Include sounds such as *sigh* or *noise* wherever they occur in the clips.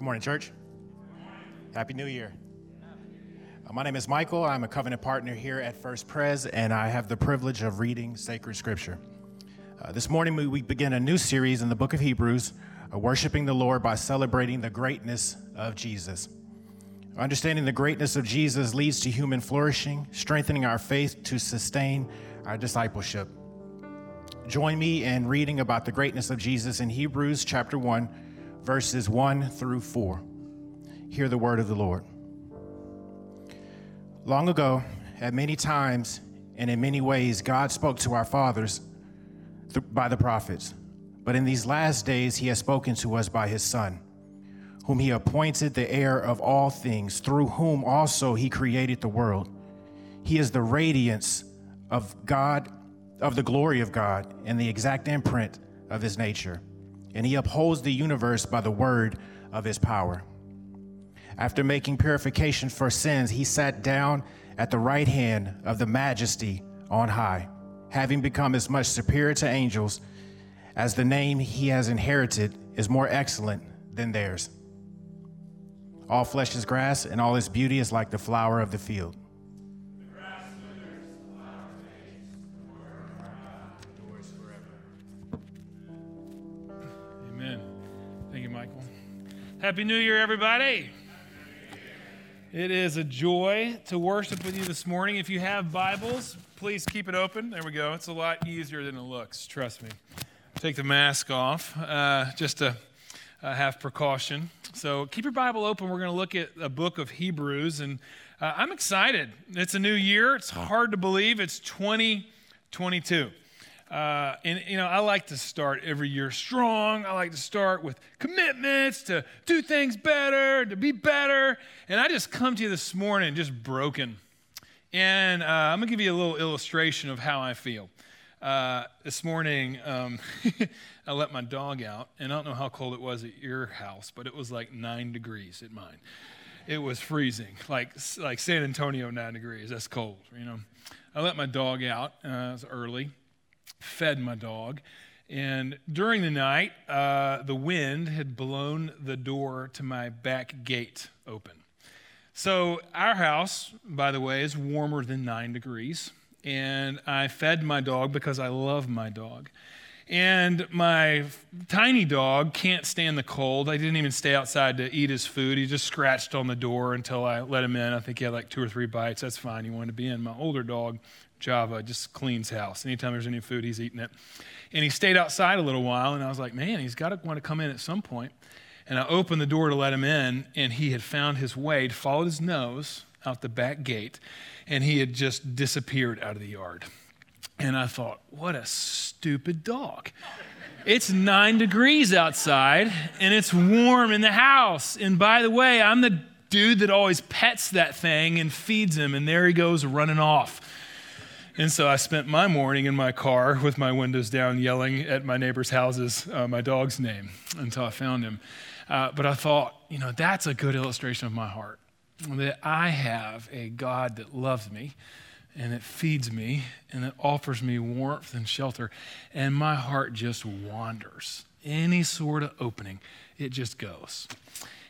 Good morning, church. Happy New Year. Uh, my name is Michael. I'm a covenant partner here at First Pres, and I have the privilege of reading sacred scripture. Uh, this morning, we, we begin a new series in the book of Hebrews, uh, worshiping the Lord by celebrating the greatness of Jesus. Understanding the greatness of Jesus leads to human flourishing, strengthening our faith to sustain our discipleship. Join me in reading about the greatness of Jesus in Hebrews chapter 1, verses 1 through 4. Hear the word of the Lord. Long ago, at many times and in many ways, God spoke to our fathers by the prophets. But in these last days, he has spoken to us by his Son whom he appointed the heir of all things, through whom also he created the world. He is the radiance of God, of the glory of God, and the exact imprint of his nature. And he upholds the universe by the word of his power. After making purification for sins, he sat down at the right hand of the majesty on high, having become as much superior to angels as the name he has inherited is more excellent than theirs. All flesh is grass, and all its beauty is like the flower of the field. Happy New Year, everybody. It is a joy to worship with you this morning. If you have Bibles, please keep it open. There we go. It's a lot easier than it looks, trust me. Take the mask off uh, just to uh, have precaution. So keep your Bible open. We're going to look at a book of Hebrews, and uh, I'm excited. It's a new year. It's hard to believe it's 2022. Uh, and you know, I like to start every year strong. I like to start with commitments to do things better, to be better. And I just come to you this morning just broken. And uh, I'm gonna give you a little illustration of how I feel. Uh, this morning, um, *laughs* I let my dog out, and I don't know how cold it was at your house, but it was like nine degrees at mine. It was freezing, like like San Antonio nine degrees. That's cold, you know. I let my dog out. Uh, it was early. Fed my dog, and during the night, uh, the wind had blown the door to my back gate open. So our house, by the way, is warmer than nine degrees and I fed my dog because I love my dog. And my tiny dog can't stand the cold. I didn't even stay outside to eat his food. He just scratched on the door until I let him in. I think he had like two or three bites. That's fine. He wanted to be in. My older dog, Java, just cleans house. Anytime there's any food, he's eating it. And he stayed outside a little while, and I was like, man, he's got to want to come in at some point. And I opened the door to let him in, and he had found his way, followed his nose out the back gate, and he had just disappeared out of the yard. And I thought, what a stupid dog. It's nine degrees outside and it's warm in the house. And by the way, I'm the dude that always pets that thing and feeds him, and there he goes running off. And so I spent my morning in my car with my windows down, yelling at my neighbor's houses uh, my dog's name until I found him. Uh, but I thought, you know, that's a good illustration of my heart that I have a God that loves me and that feeds me and that offers me warmth and shelter. And my heart just wanders. Any sort of opening, it just goes.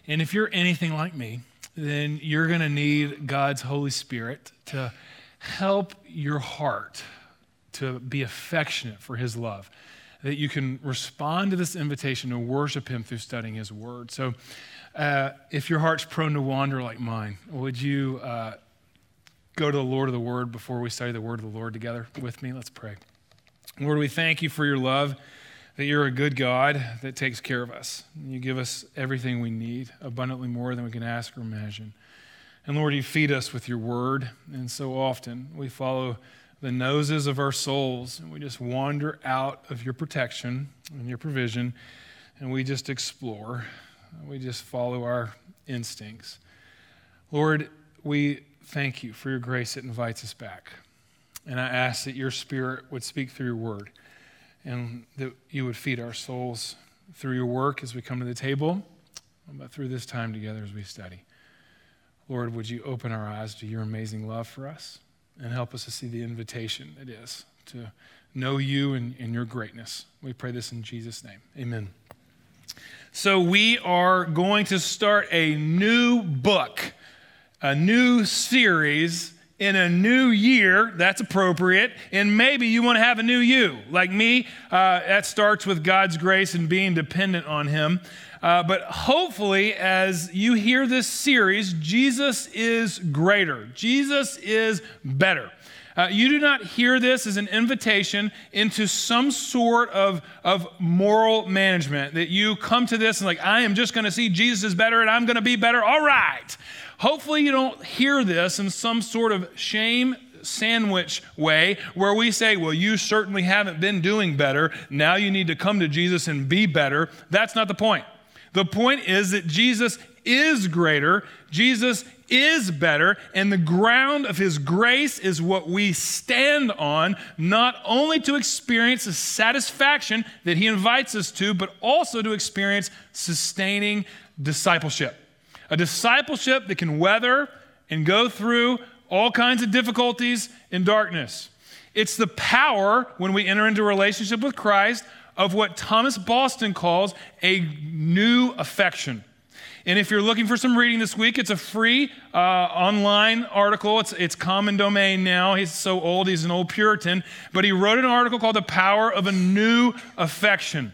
And if you're anything like me, then you're going to need God's Holy Spirit to help your heart to be affectionate for His love. That you can respond to this invitation to worship Him through studying His Word. So, uh, if your heart's prone to wander like mine, would you uh, go to the Lord of the Word before we study the Word of the Lord together with me? Let's pray. Lord, we thank you for your love, that you're a good God that takes care of us. You give us everything we need, abundantly more than we can ask or imagine. And Lord, you feed us with your word. And so often we follow the noses of our souls and we just wander out of your protection and your provision and we just explore. We just follow our instincts. Lord, we thank you for your grace that invites us back. And I ask that your spirit would speak through your word and that you would feed our souls through your work as we come to the table, but through this time together as we study. Lord, would you open our eyes to your amazing love for us and help us to see the invitation it is to know you and, and your greatness. We pray this in Jesus' name. Amen. So, we are going to start a new book, a new series in a new year. That's appropriate. And maybe you want to have a new you. Like me, uh, that starts with God's grace and being dependent on Him. Uh, but hopefully, as you hear this series, Jesus is greater, Jesus is better. Uh, you do not hear this as an invitation into some sort of, of moral management that you come to this and, like, I am just going to see Jesus is better and I'm going to be better. All right. Hopefully, you don't hear this in some sort of shame sandwich way where we say, Well, you certainly haven't been doing better. Now you need to come to Jesus and be better. That's not the point. The point is that Jesus is greater, Jesus is better, and the ground of his grace is what we stand on, not only to experience the satisfaction that he invites us to, but also to experience sustaining discipleship. A discipleship that can weather and go through all kinds of difficulties in darkness. It's the power when we enter into a relationship with Christ of what Thomas Boston calls a new affection. And if you're looking for some reading this week, it's a free uh, online article. It's, it's common domain now. He's so old, he's an old Puritan. But he wrote an article called The Power of a New Affection.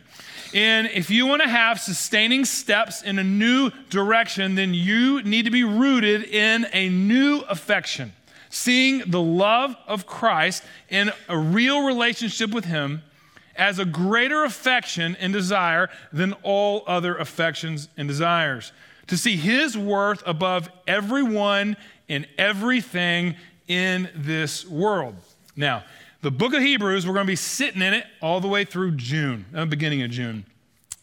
And if you want to have sustaining steps in a new direction, then you need to be rooted in a new affection, seeing the love of Christ in a real relationship with Him as a greater affection and desire than all other affections and desires. To see his worth above everyone and everything in this world. Now, the book of Hebrews, we're going to be sitting in it all the way through June, the uh, beginning of June.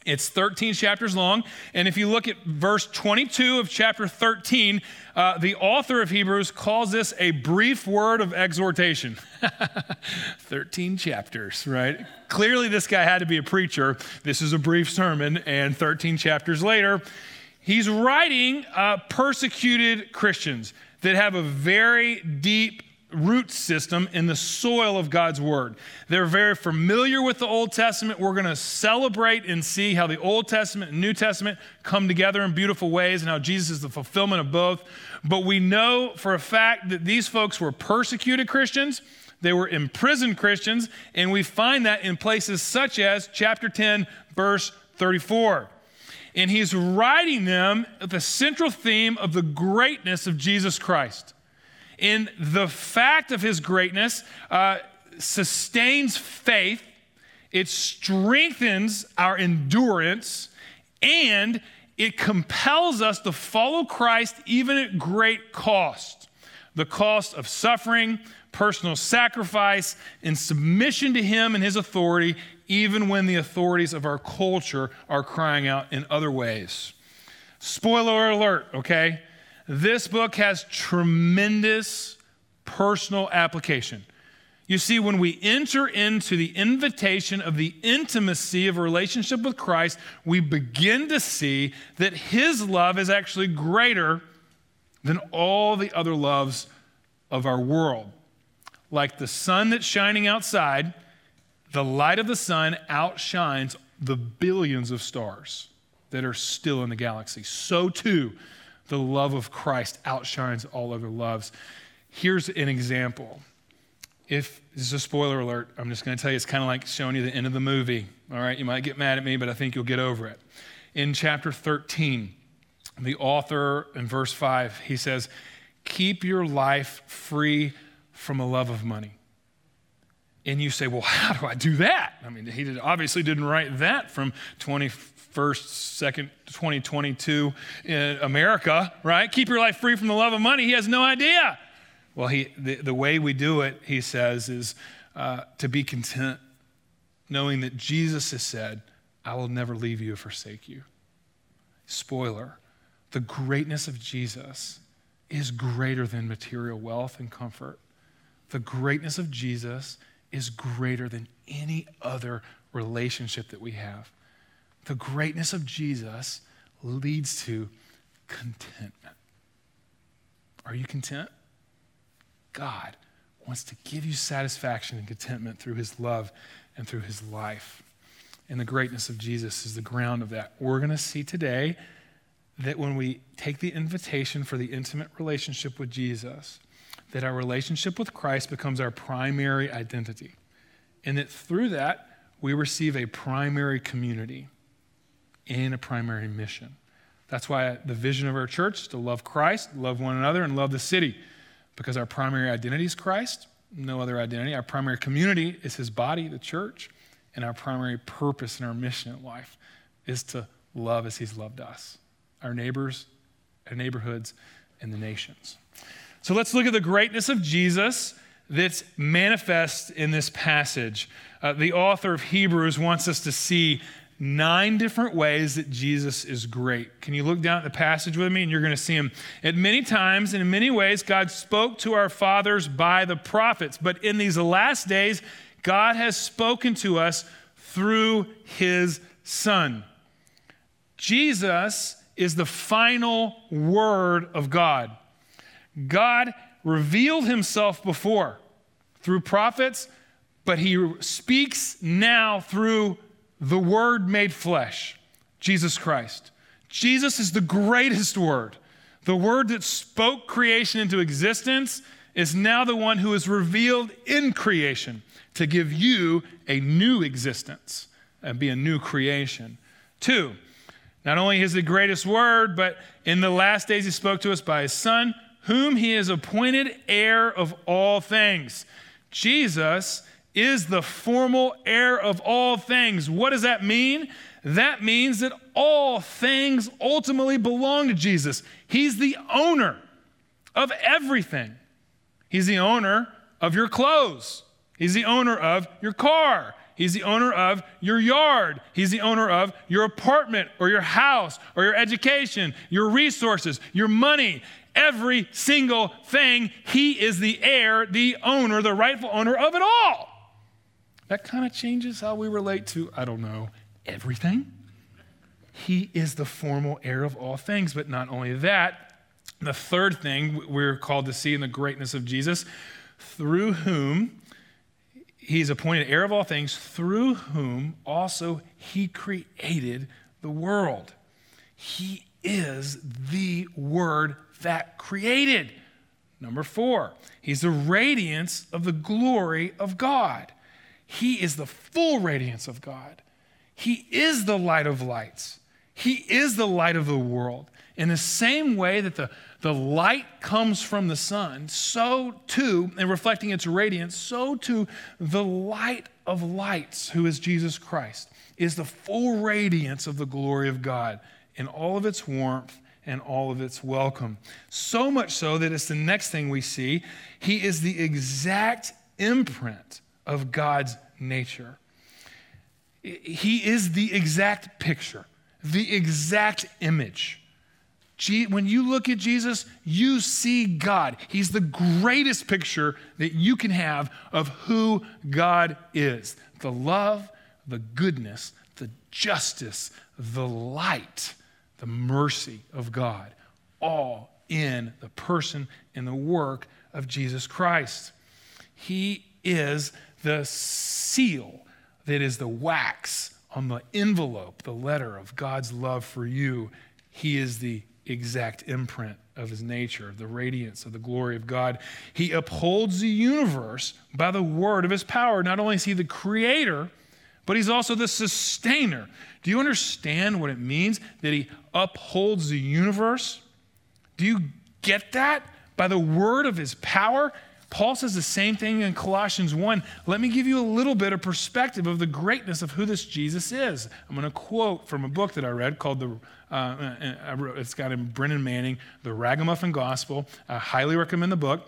It's 13 chapters long. And if you look at verse 22 of chapter 13, uh, the author of Hebrews calls this a brief word of exhortation. *laughs* 13 chapters, right? Clearly, this guy had to be a preacher. This is a brief sermon, and 13 chapters later, he's writing uh, persecuted Christians that have a very deep root system in the soil of God's Word. They're very familiar with the Old Testament. We're going to celebrate and see how the Old Testament and New Testament come together in beautiful ways and how Jesus is the fulfillment of both. But we know for a fact that these folks were persecuted Christians. They were imprisoned Christians, and we find that in places such as chapter 10, verse 34. And he's writing them the central theme of the greatness of Jesus Christ in the fact of his greatness uh, sustains faith, it strengthens our endurance, and it compels us to follow Christ even at great cost the cost of suffering, personal sacrifice, and submission to Him and His authority, even when the authorities of our culture are crying out in other ways. Spoiler alert, okay? This book has tremendous personal application. You see, when we enter into the invitation of the intimacy of a relationship with Christ, we begin to see that His love is actually greater than all the other loves of our world. Like the sun that's shining outside, the light of the sun outshines the billions of stars that are still in the galaxy. So too, the love of Christ outshines all other loves. Here's an example. If this is a spoiler alert, I'm just going to tell you it's kind of like showing you the end of the movie. All right, you might get mad at me, but I think you'll get over it. In chapter 13, the author in verse 5, he says, Keep your life free from a love of money. And you say, Well, *laughs* how do I do that? I mean, he obviously didn't write that from 20 first, second, 2022 in America, right? Keep your life free from the love of money. He has no idea. Well, he, the, the way we do it, he says, is uh, to be content, knowing that Jesus has said, I will never leave you or forsake you. Spoiler the greatness of Jesus is greater than material wealth and comfort. The greatness of Jesus is greater than any other relationship that we have the greatness of Jesus leads to contentment. Are you content? God wants to give you satisfaction and contentment through his love and through his life. and the greatness of Jesus is the ground of that. We're going to see today that when we take the invitation for the intimate relationship with Jesus, that our relationship with Christ becomes our primary identity. And that through that, we receive a primary community and a primary mission. That's why the vision of our church is to love Christ, love one another, and love the city. Because our primary identity is Christ, no other identity. Our primary community is his body, the church. And our primary purpose and our mission in life is to love as he's loved us, our neighbors, our neighborhoods, and the nations. So let's look at the greatness of Jesus that's manifest in this passage. Uh, the author of Hebrews wants us to see nine different ways that Jesus is great. Can you look down at the passage with me and you're going to see him? At many times and in many ways, God spoke to our fathers by the prophets, but in these last days, God has spoken to us through his Son. Jesus is the final word of God. God revealed himself before through prophets, but he speaks now through the Word made flesh, Jesus Christ. Jesus is the greatest Word. The Word that spoke creation into existence is now the one who is revealed in creation to give you a new existence and be a new creation. Two, not only is the greatest Word, but in the last days he spoke to us by his Son, whom he has appointed heir of all things. Jesus is the formal heir of all things. What does that mean? That means that all things ultimately belong to Jesus. He's the owner of everything. He's the owner of your clothes. He's the owner of your car. He's the owner of your yard. He's the owner of your apartment or your house or your education, your resources, your money every single thing. He is the heir, the owner, the rightful owner of it all. That kind of changes how we relate to, I don't know, everything. He is the formal heir of all things. But not only that, the third thing we're called to see in the greatness of Jesus, through whom he's appointed heir of all things, through whom also he created the world. He is the Word that created. Number four, he's the radiance of the glory of God. He is the full radiance of God. He is the light of lights. He is the light of the world. In the same way that the, the light comes from the sun, so too, and reflecting its radiance, so too the light of lights, who is Jesus Christ, is the full radiance of the glory of God in all of its warmth and all of its welcome. So much so that it's the next thing we see. He is the exact imprint of God's nature. He is the exact picture, the exact image. When you look at Jesus, you see God. He's the greatest picture that you can have of who God is the love, the goodness, the justice, the light the mercy of God, all in the person and the work of Jesus Christ. He is the seal that is the wax on the envelope, the letter of God's love for you. He is the exact imprint of his nature, the radiance of the glory of God. He upholds the universe by the word of his power. Not only is he the creator, but he's also the sustainer. Do you understand what it means that he upholds the universe? Do you get that? By the word of his power? Paul says the same thing in Colossians 1. Let me give you a little bit of perspective of the greatness of who this Jesus is. I'm going to quote from a book that I read called the, uh, uh it's got in Brennan Manning, The Ragamuffin Gospel. I highly recommend the book.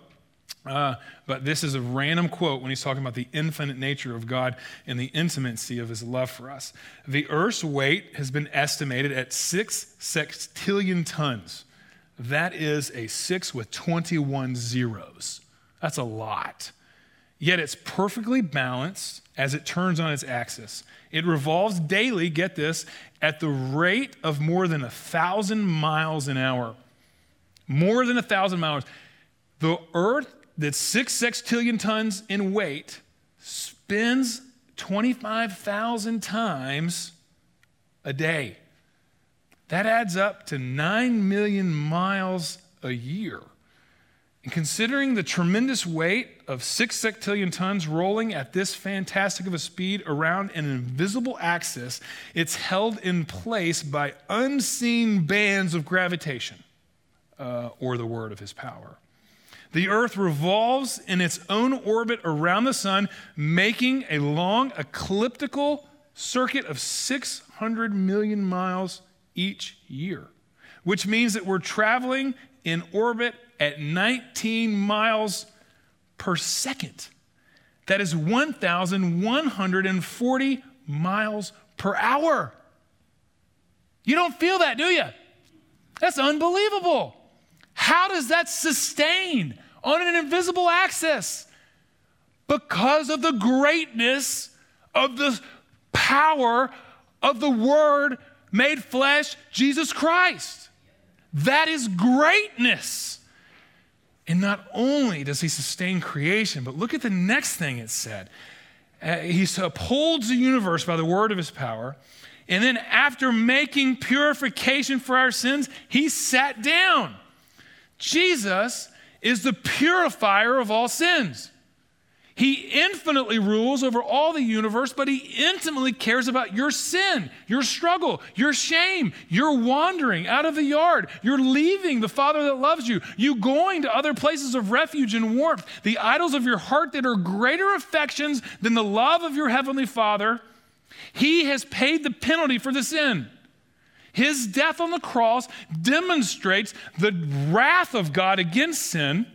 Uh, but this is a random quote when he's talking about the infinite nature of God and the intimacy of his love for us. The Earth's weight has been estimated at six sextillion tons. That is a six with 21 zeros. That's a lot. Yet it's perfectly balanced as it turns on its axis. It revolves daily, get this, at the rate of more than a thousand miles an hour. More than a thousand miles. The earth that's six sextillion tons in weight spins 25,000 times a day. That adds up to 9 million miles a year. And considering the tremendous weight of six sextillion tons rolling at this fantastic of a speed around an invisible axis, it's held in place by unseen bands of gravitation, uh, or the word of his power. The earth revolves in its own orbit around the sun, making a long elliptical circuit of 600 million miles each year, which means that we're traveling in orbit at 19 miles per second. That is 1,140 miles per hour. You don't feel that, do you? That's unbelievable. How does that sustain on an invisible axis? Because of the greatness of the power of the Word made flesh, Jesus Christ. That is greatness. And not only does he sustain creation, but look at the next thing it said. Uh, he upholds the universe by the word of his power. And then, after making purification for our sins, he sat down. Jesus is the purifier of all sins. He infinitely rules over all the universe, but he intimately cares about your sin, your struggle, your shame, your wandering out of the yard, you're leaving the Father that loves you, you going to other places of refuge and warmth, the idols of your heart that are greater affections than the love of your Heavenly Father. He has paid the penalty for the sin. His death on the cross demonstrates the wrath of God against sin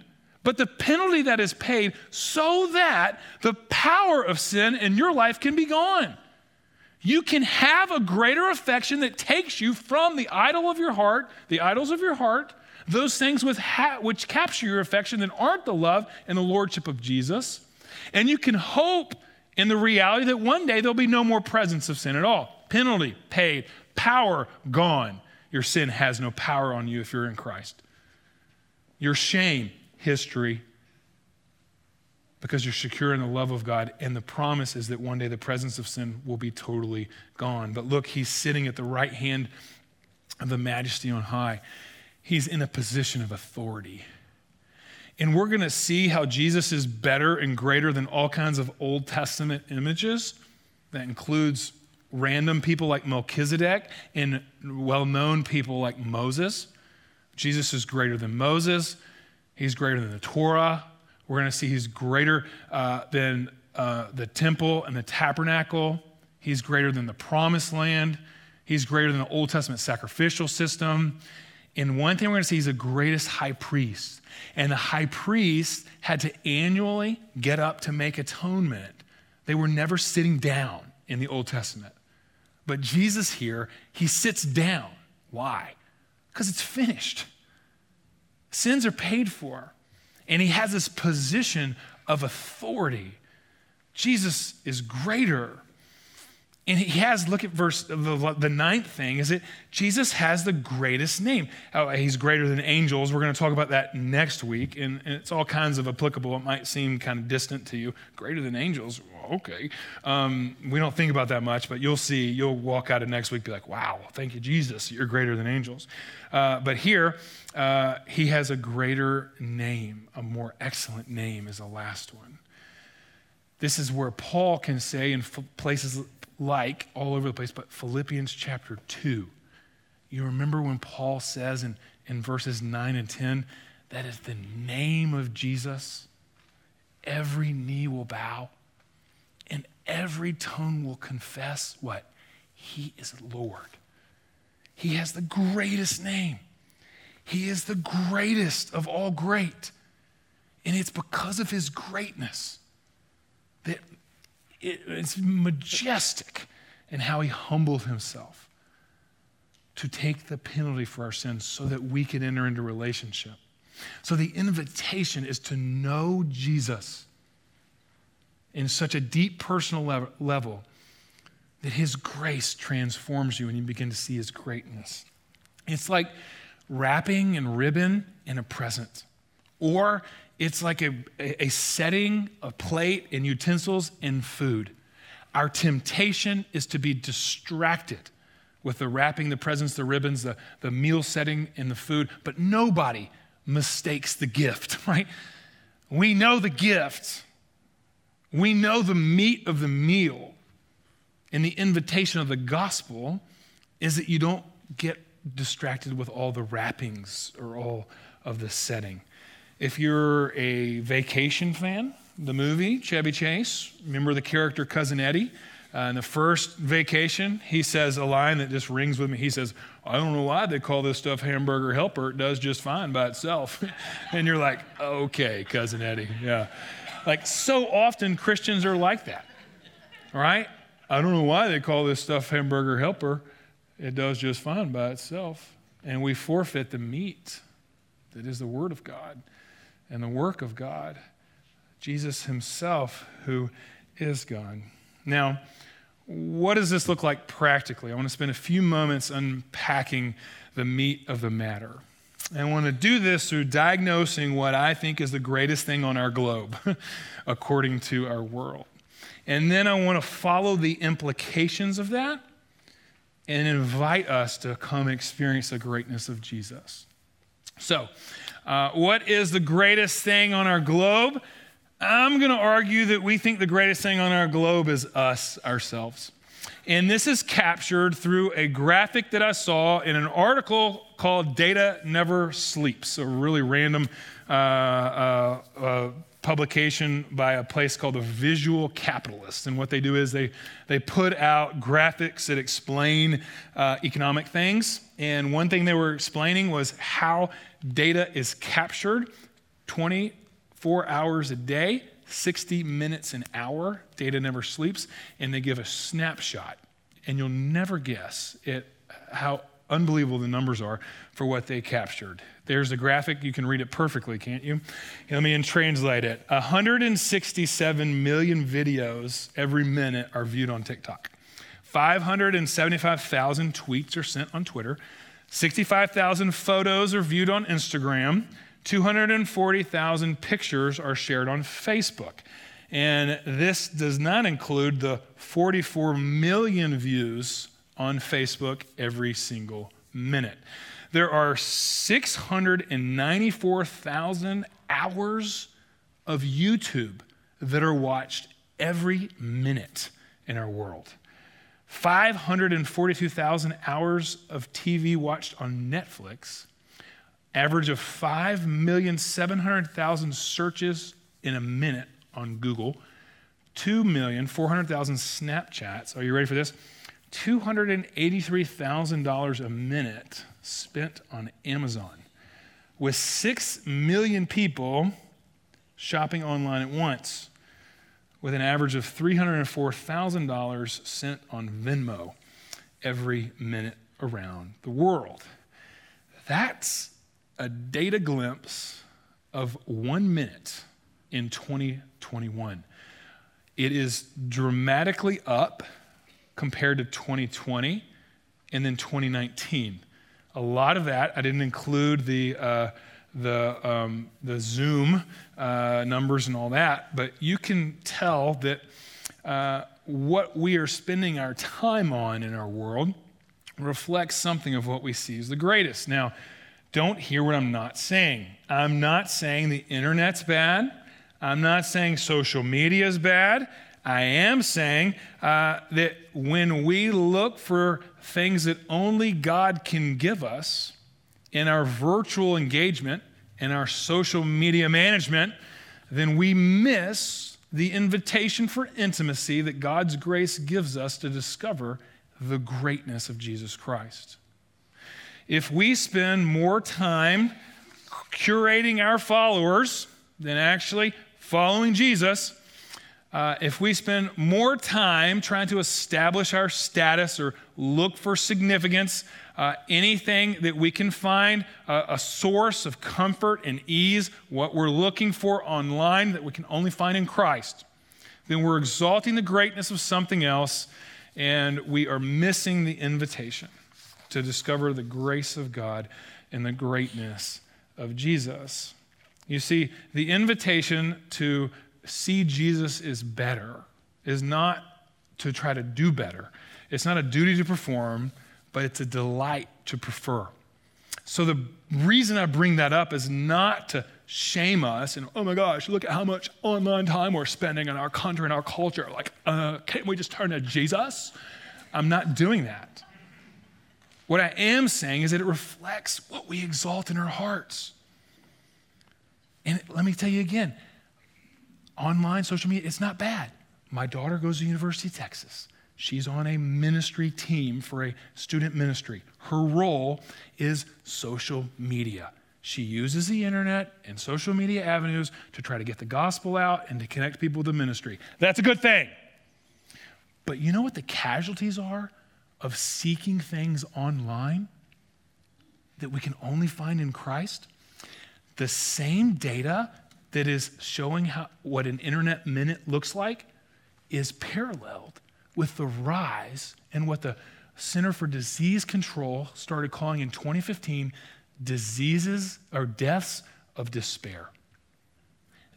but the penalty that is paid so that the power of sin in your life can be gone. You can have a greater affection that takes you from the idol of your heart, the idols of your heart, those things ha- which capture your affection that aren't the love and the lordship of Jesus. And you can hope in the reality that one day there'll be no more presence of sin at all. Penalty paid, power gone. Your sin has no power on you if you're in Christ. Your shame history because you're secure in the love of God. And the promise is that one day the presence of sin will be totally gone. But look, he's sitting at the right hand of the majesty on high, he's in a position of authority. And we're going to see how Jesus is better and greater than all kinds of Old Testament images. That includes random people like Melchizedek and well known people like Moses. Jesus is greater than Moses. He's greater than the Torah. We're going to see he's greater uh, than uh, the temple and the tabernacle. He's greater than the promised land. He's greater than the Old Testament sacrificial system. And one thing we're going to see he's the greatest high priest. And the high priest had to annually get up to make atonement. They were never sitting down in the Old Testament. But Jesus here, he sits down. Why? Because it's finished. Sins are paid for. And he has this position of authority. Jesus is greater. And he has, look at verse, the, ninth thing is that Jesus has the greatest name. Oh, he's greater than angels. We're going to talk about that next week. And, and, it's all kinds of applicable. It might seem kind of distant to you. Greater than angels okay. Um, we don't think about that much, but you'll see, you'll walk out of next week be like, wow, thank you, Jesus, you're greater than angels. Uh, but here, uh, he has a greater name, a more excellent name is the last one. This is where Paul can say in places like all over the place, but Philippians chapter 2. You remember when Paul says in, in verses 9 and 10, that is the name of Jesus, every knee will bow and every tongue will confess what? He is Lord. He has the greatest name. He is the greatest of all great. And it's because of his greatness that it, it's majestic in how he humbled himself to take the penalty for our sins so that we could enter into relationship. So the invitation is to know Jesus in such a deep personal level that His grace transforms you and you begin to see His greatness. It's like wrapping and ribbon in a present, or it's like a, a setting, a plate, and utensils and food. Our temptation is to be distracted with the wrapping, the presents, the ribbons, the, the meal setting, and the food, but nobody mistakes the gift, *laughs* right? We know the gift, we know the meat of the meal. And the invitation of the gospel is that you don't get distracted with all the wrappings or all of the setting. If you're a vacation fan, the movie Chevy Chase, remember the character Cousin Eddie? Uh, in the first vacation, he says a line that just rings with me. He says, I don't know why they call this stuff hamburger helper. It does just fine by itself. *laughs* and you're like, okay, Cousin Eddie. Yeah. Like so often Christians are like that. Right? I don't know why they call this stuff hamburger helper. It does just fine by itself. And we forfeit the meat that is the Word of God and the work of God. Jesus Himself, who is God. Now, what does this look like practically? I want to spend a few moments unpacking the meat of the matter. And I want to do this through diagnosing what I think is the greatest thing on our globe, *laughs* according to our world. And then I want to follow the implications of that and invite us to come experience the greatness of Jesus. So, uh, what is the greatest thing on our globe? I'm going to argue that we think the greatest thing on our globe is us, ourselves. And this is captured through a graphic that I saw in an article called Data Never Sleeps, a really random uh, uh, uh publication by a place called the Visual Capitalist. And what they do is they, they put out graphics that explain uh, economic things. And one thing they were explaining was how data is captured 24 hours a day, 60 minutes an hour. Data never sleeps. And they give a snapshot. And you'll never guess it, how unbelievable the numbers are for what they captured. There's a graphic. You can read it perfectly, can't you? Let me translate it. 167 million videos every minute are viewed on TikTok. 575,000 tweets are sent on Twitter. 65,000 photos are viewed on Instagram. 240,000 pictures are shared on Facebook. And this does not include the 44 million views on Facebook every single minute. There are 694,000 hours of YouTube that are watched every minute in our world. 542,000 hours of TV watched on Netflix, average of 5,700,000 searches in a minute on Google, 2,400,000 Snapchats. Are you ready for this? $283,000 a minute spent on Amazon, with 6 million people shopping online at once, with an average of $304,000 sent on Venmo every minute around the world. That's a data glimpse of one minute in 2021. It is dramatically up compared to 2020 and then 2019. A lot of that, I didn't include the, uh, the, um, the Zoom uh, numbers and all that, but you can tell that uh, what we are spending our time on in our world reflects something of what we see as the greatest. Now, don't hear what I'm not saying. I'm not saying the internet's bad. I'm not saying social media is bad. I am saying uh, that when we look for things that only God can give us in our virtual engagement and our social media management, then we miss the invitation for intimacy that God's grace gives us to discover the greatness of Jesus Christ. If we spend more time curating our followers than actually following Jesus, uh, if we spend more time trying to establish our status or look for significance, uh, anything that we can find uh, a source of comfort and ease, what we're looking for online that we can only find in Christ, then we're exalting the greatness of something else and we are missing the invitation to discover the grace of God and the greatness of Jesus. You see, the invitation to see Jesus is better is not to try to do better. It's not a duty to perform, but it's a delight to prefer. So the reason I bring that up is not to shame us and, oh my gosh, look at how much online time we're spending in our country and our culture. Like, uh, can't we just turn to Jesus? I'm not doing that. What I am saying is that it reflects what we exalt in our hearts. And let me tell you again online social media, it's not bad. My daughter goes to University of Texas. She's on a ministry team for a student ministry. Her role is social media. She uses the internet and social media avenues to try to get the gospel out and to connect people with the ministry. That's a good thing. But you know what the casualties are of seeking things online that we can only find in Christ? The same data that is showing how, what an internet minute looks like is paralleled with the rise and what the Center for Disease Control started calling in 2015 diseases or deaths of despair.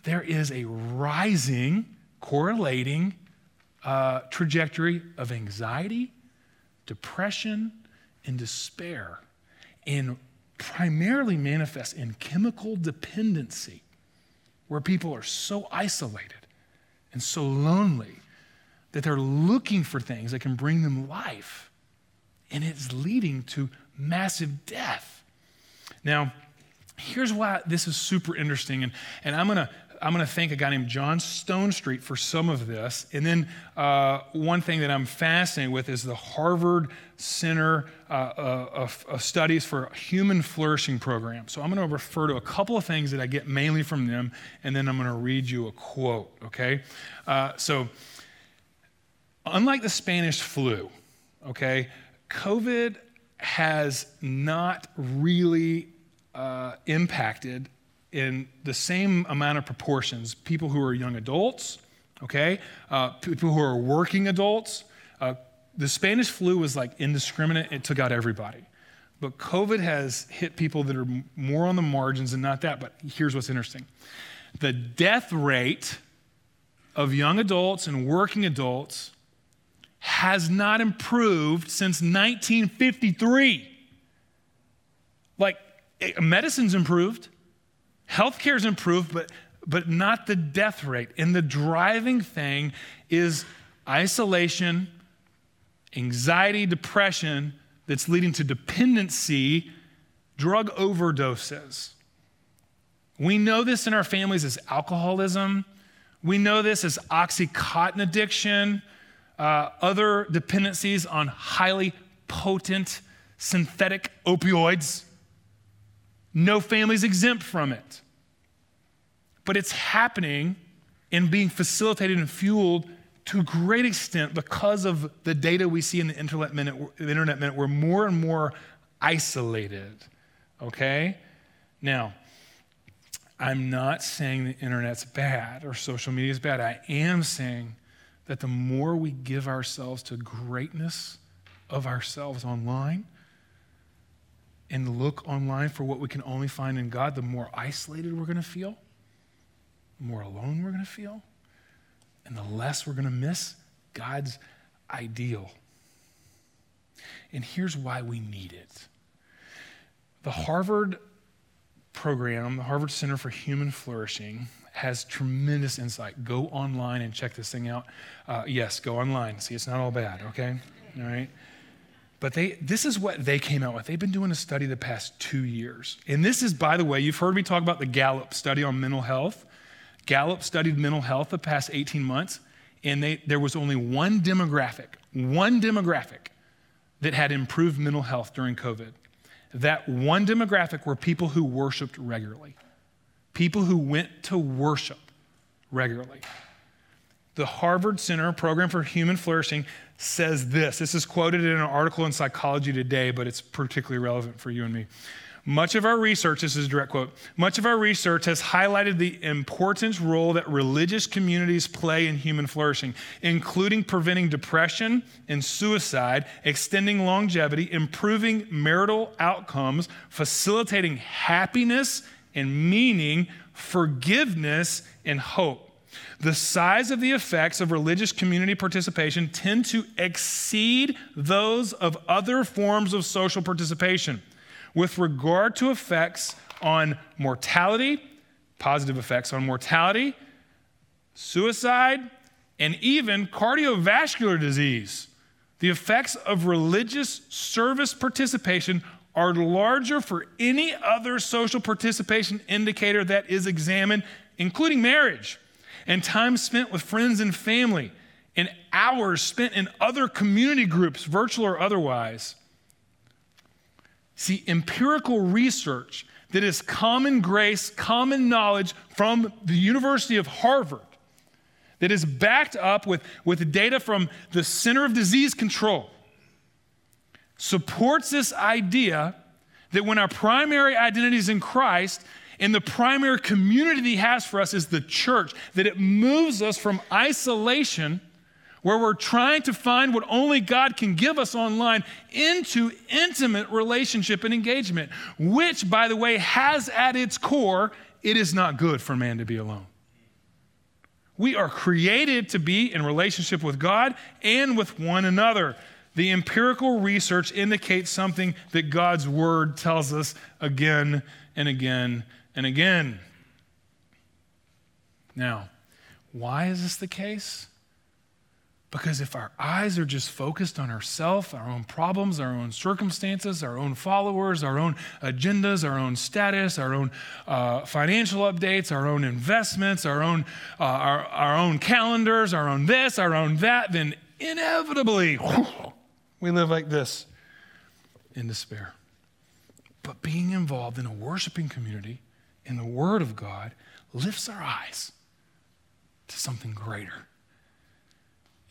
There is a rising, correlating uh, trajectory of anxiety, depression, and despair, and primarily manifests in chemical dependency, where people are so isolated and so lonely that they're looking for things that can bring them life. And it's leading to massive death. Now, here's why this is super interesting. And, and I'm going to I'm going to thank a guy named John Stonestreet for some of this. And then uh, one thing that I'm fascinated with is the Harvard Center uh, uh of, Studies for Human Flourishing program. So I'm going to refer to a couple of things that I get mainly from them, and then I'm going to read you a quote, okay? Uh, so, unlike the Spanish flu, okay, COVID has not really uh, impacted in the same amount of proportions people who are young adults, okay, uh, people who are working adults. Uh, the Spanish flu was like indiscriminate, it took out everybody. But COVID has hit people that are more on the margins and not that. But here's what's interesting the death rate of young adults and working adults has not improved since 1953. Like, eh, medicine's improved, healthcare's improved, but, but not the death rate. And the driving thing is isolation, anxiety, depression that's leading to dependency, drug overdoses. We know this in our families as alcoholism. We know this as Oxycontin addiction uh, other dependencies on highly potent synthetic opioids. No family's exempt from it. But it's happening and being facilitated and fueled to a great extent because of the data we see in the internet minute, the internet minute we're more and more isolated. Okay? Now, I'm not saying the internet's bad or social media is bad. I am saying that the more we give ourselves to greatness of ourselves online and look online for what we can only find in God, the more isolated we're going to feel, the more alone we're going to feel, and the less we're going to miss God's ideal. And here's why we need it. The Harvard program, the Harvard Center for Human Flourishing, has tremendous insight. Go online and check this thing out. Uh, yes, go online. See, it's not all bad, okay? All right? But they, this is what they came out with. They've been doing a study the past two years. And this is, by the way, you've heard me talk about the Gallup study on mental health. Gallup studied mental health the past 18 months, and they, there was only one demographic, one demographic that had improved mental health during COVID. That one demographic were people who worshiped regularly people who went to worship regularly. The Harvard Center Program for Human Flourishing says this. This is quoted in an article in Psychology Today, but it's particularly relevant for you and me. Much of our research, this is a direct quote, much of our research has highlighted the important role that religious communities play in human flourishing, including preventing depression and suicide, extending longevity, improving marital outcomes, facilitating happiness and meaning, forgiveness, and hope. The size of the effects of religious community participation tend to exceed those of other forms of social participation with regard to effects on mortality, positive effects on mortality, suicide, and even cardiovascular disease. The effects of religious service participation are larger for any other social participation indicator that is examined, including marriage and time spent with friends and family, and hours spent in other community groups, virtual or otherwise. See, empirical research that is common grace, common knowledge from the University of Harvard, that is backed up with, with data from the Center of Disease Control, supports this idea that when our primary identity is in Christ, and the primary community he has for us is the church, that it moves us from isolation, where we're trying to find what only God can give us online, into intimate relationship and engagement, which, by the way, has at its core, it is not good for man to be alone. We are created to be in relationship with God and with one another. The empirical research indicates something that God's word tells us again and again and again. Now, why is this the case? Because if our eyes are just focused on ourselves, our own problems, our own circumstances, our own followers, our own agendas, our own status, our own uh, financial updates, our own investments, our own, uh, our, our own calendars, our own this, our own that, then inevitably *laughs* we live like this in despair. But being involved in a worshiping community in the Word of God lifts our eyes to something greater.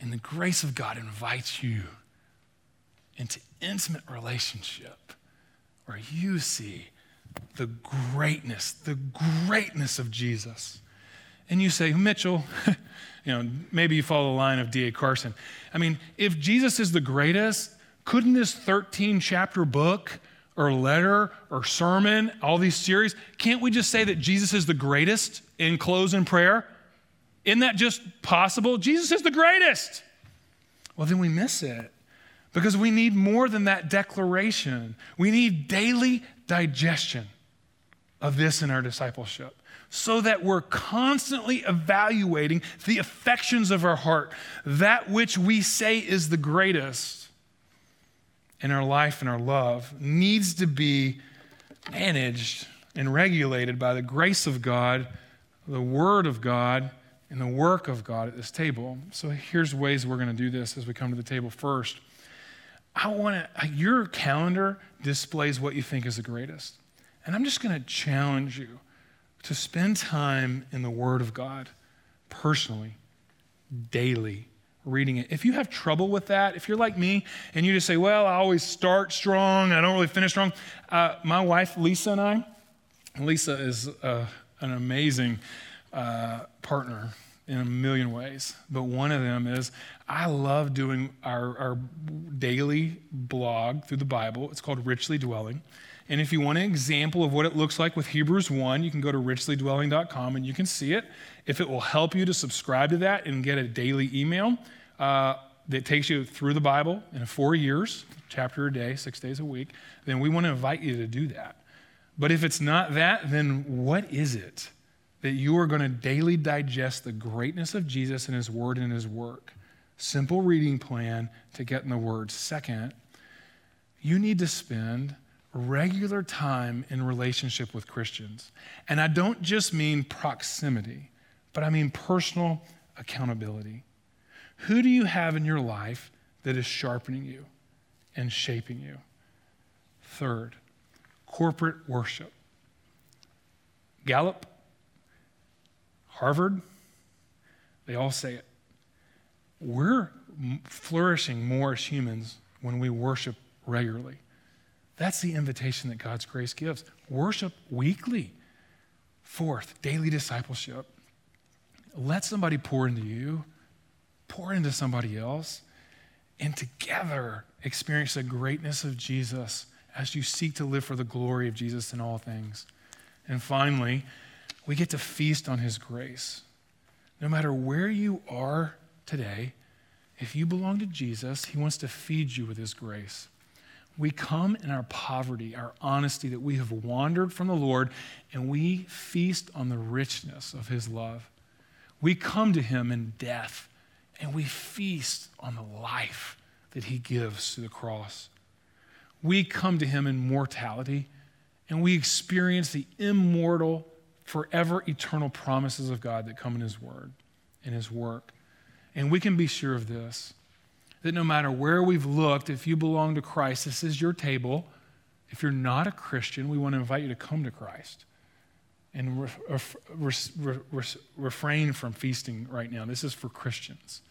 And the grace of God invites you into intimate relationship where you see the greatness, the greatness of Jesus. And you say, Mitchell, *laughs* you know, maybe you follow the line of D.A. Carson. I mean, if Jesus is the greatest, couldn't this 13 chapter book or letter or sermon, all these series, can't we just say that Jesus is the greatest in close in prayer? Isn't that just possible? Jesus is the greatest. Well, then we miss it because we need more than that declaration. We need daily digestion of this in our discipleship so that we're constantly evaluating the affections of our heart, that which we say is the greatest in our life and our love needs to be managed and regulated by the grace of God, the Word of God, and the work of God at this table. So here's ways we're going to do this as we come to the table first. I want to, your calendar displays what you think is the greatest. And I'm just going to challenge you to spend time in the Word of God personally, daily, reading it. If you have trouble with that, if you're like me and you just say, well, I always start strong, I don't really finish strong, uh, my wife, Lisa, and I, Lisa is uh, an amazing uh, partner in a million ways. But one of them is I love doing our, our daily blog through the Bible. It's called Richly Dwelling. And if you want an example of what it looks like with Hebrews 1, you can go to richlydwelling.com and you can see it. If it will help you to subscribe to that and get a daily email uh, that takes you through the Bible in four years, chapter a day, six days a week, then we want to invite you to do that. But if it's not that, then what is it that you are going to daily digest the greatness of Jesus and his word and his work? Simple reading plan to get in the word. Second, you need to spend regular time in relationship with Christians. And I don't just mean proximity, but I mean personal accountability. Who do you have in your life that is sharpening you and shaping you? Third, corporate worship. Gallup, Harvard, they all say it. We're flourishing more as humans when we worship regularly. That's the invitation that God's grace gives. Worship weekly. Fourth, daily discipleship. Let somebody pour into you, pour into somebody else, and together experience the greatness of Jesus as you seek to live for the glory of Jesus in all things. And finally, we get to feast on his grace. no matter where you are today, if you belong to Jesus, He wants to feed you with His grace. We come in our poverty, our honesty, that we have wandered from the Lord, and we feast on the richness of His love. We come to Him in death, and we feast on the life that He gives through the cross. We come to Him in mortality, and we experience the immortal, forever eternal promises of God that come in His Word and His work. And we can be sure of this that no matter where we've looked, if you belong to Christ, this is your table. If you're not a Christian, we want to invite you to come to Christ and re- re- re- refrain from feasting right now. This is for Christians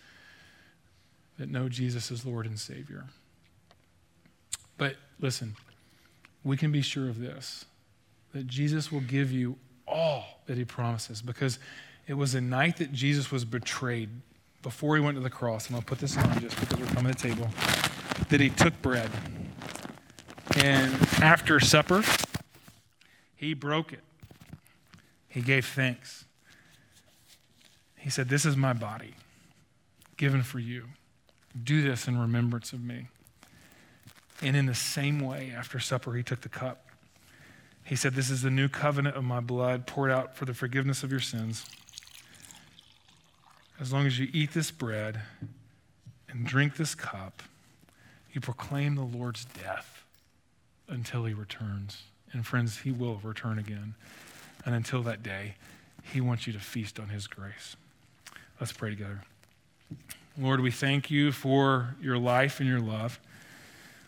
that know Jesus as Lord and Savior. But listen, we can be sure of this that Jesus will give you all that he promises because it was the night that Jesus was betrayed before he went to the cross, and I'll put this on just because we're coming to the table, that he took bread. And after supper, he broke it. He gave thanks. He said, This is my body given for you. Do this in remembrance of me. And in the same way, after supper, he took the cup. He said, This is the new covenant of my blood poured out for the forgiveness of your sins as long as you eat this bread and drink this cup, you proclaim the Lord's death until he returns. And friends, he will return again. And until that day, he wants you to feast on his grace. Let's pray together. Lord, we thank you for your life and your love.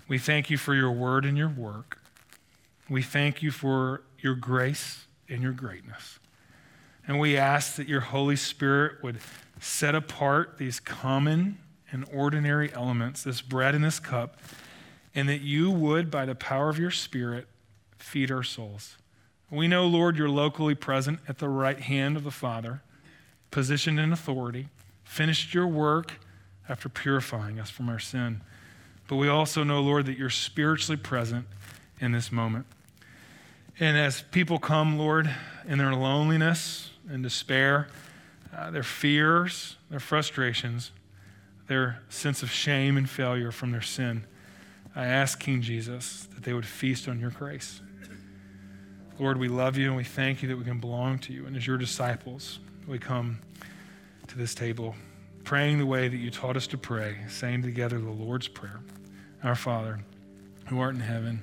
We thank you for your word and your work. We thank you for your grace and your greatness. And we ask that your Holy Spirit would set apart these common and ordinary elements, this bread and this cup, and that you would, by the power of your Spirit, feed our souls. We know, Lord, you're locally present at the right hand of the Father, positioned in authority, finished your work after purifying us from our sin. But we also know, Lord, that you're spiritually present in this moment. And as people come, Lord, in their loneliness and despair, uh, their fears, their frustrations, their sense of shame and failure from their sin. I ask King Jesus that they would feast on your grace. Lord, we love you and we thank you that we can belong to you. And as your disciples, we come to this table praying the way that you taught us to pray, saying together the Lord's Prayer Our Father, who art in heaven,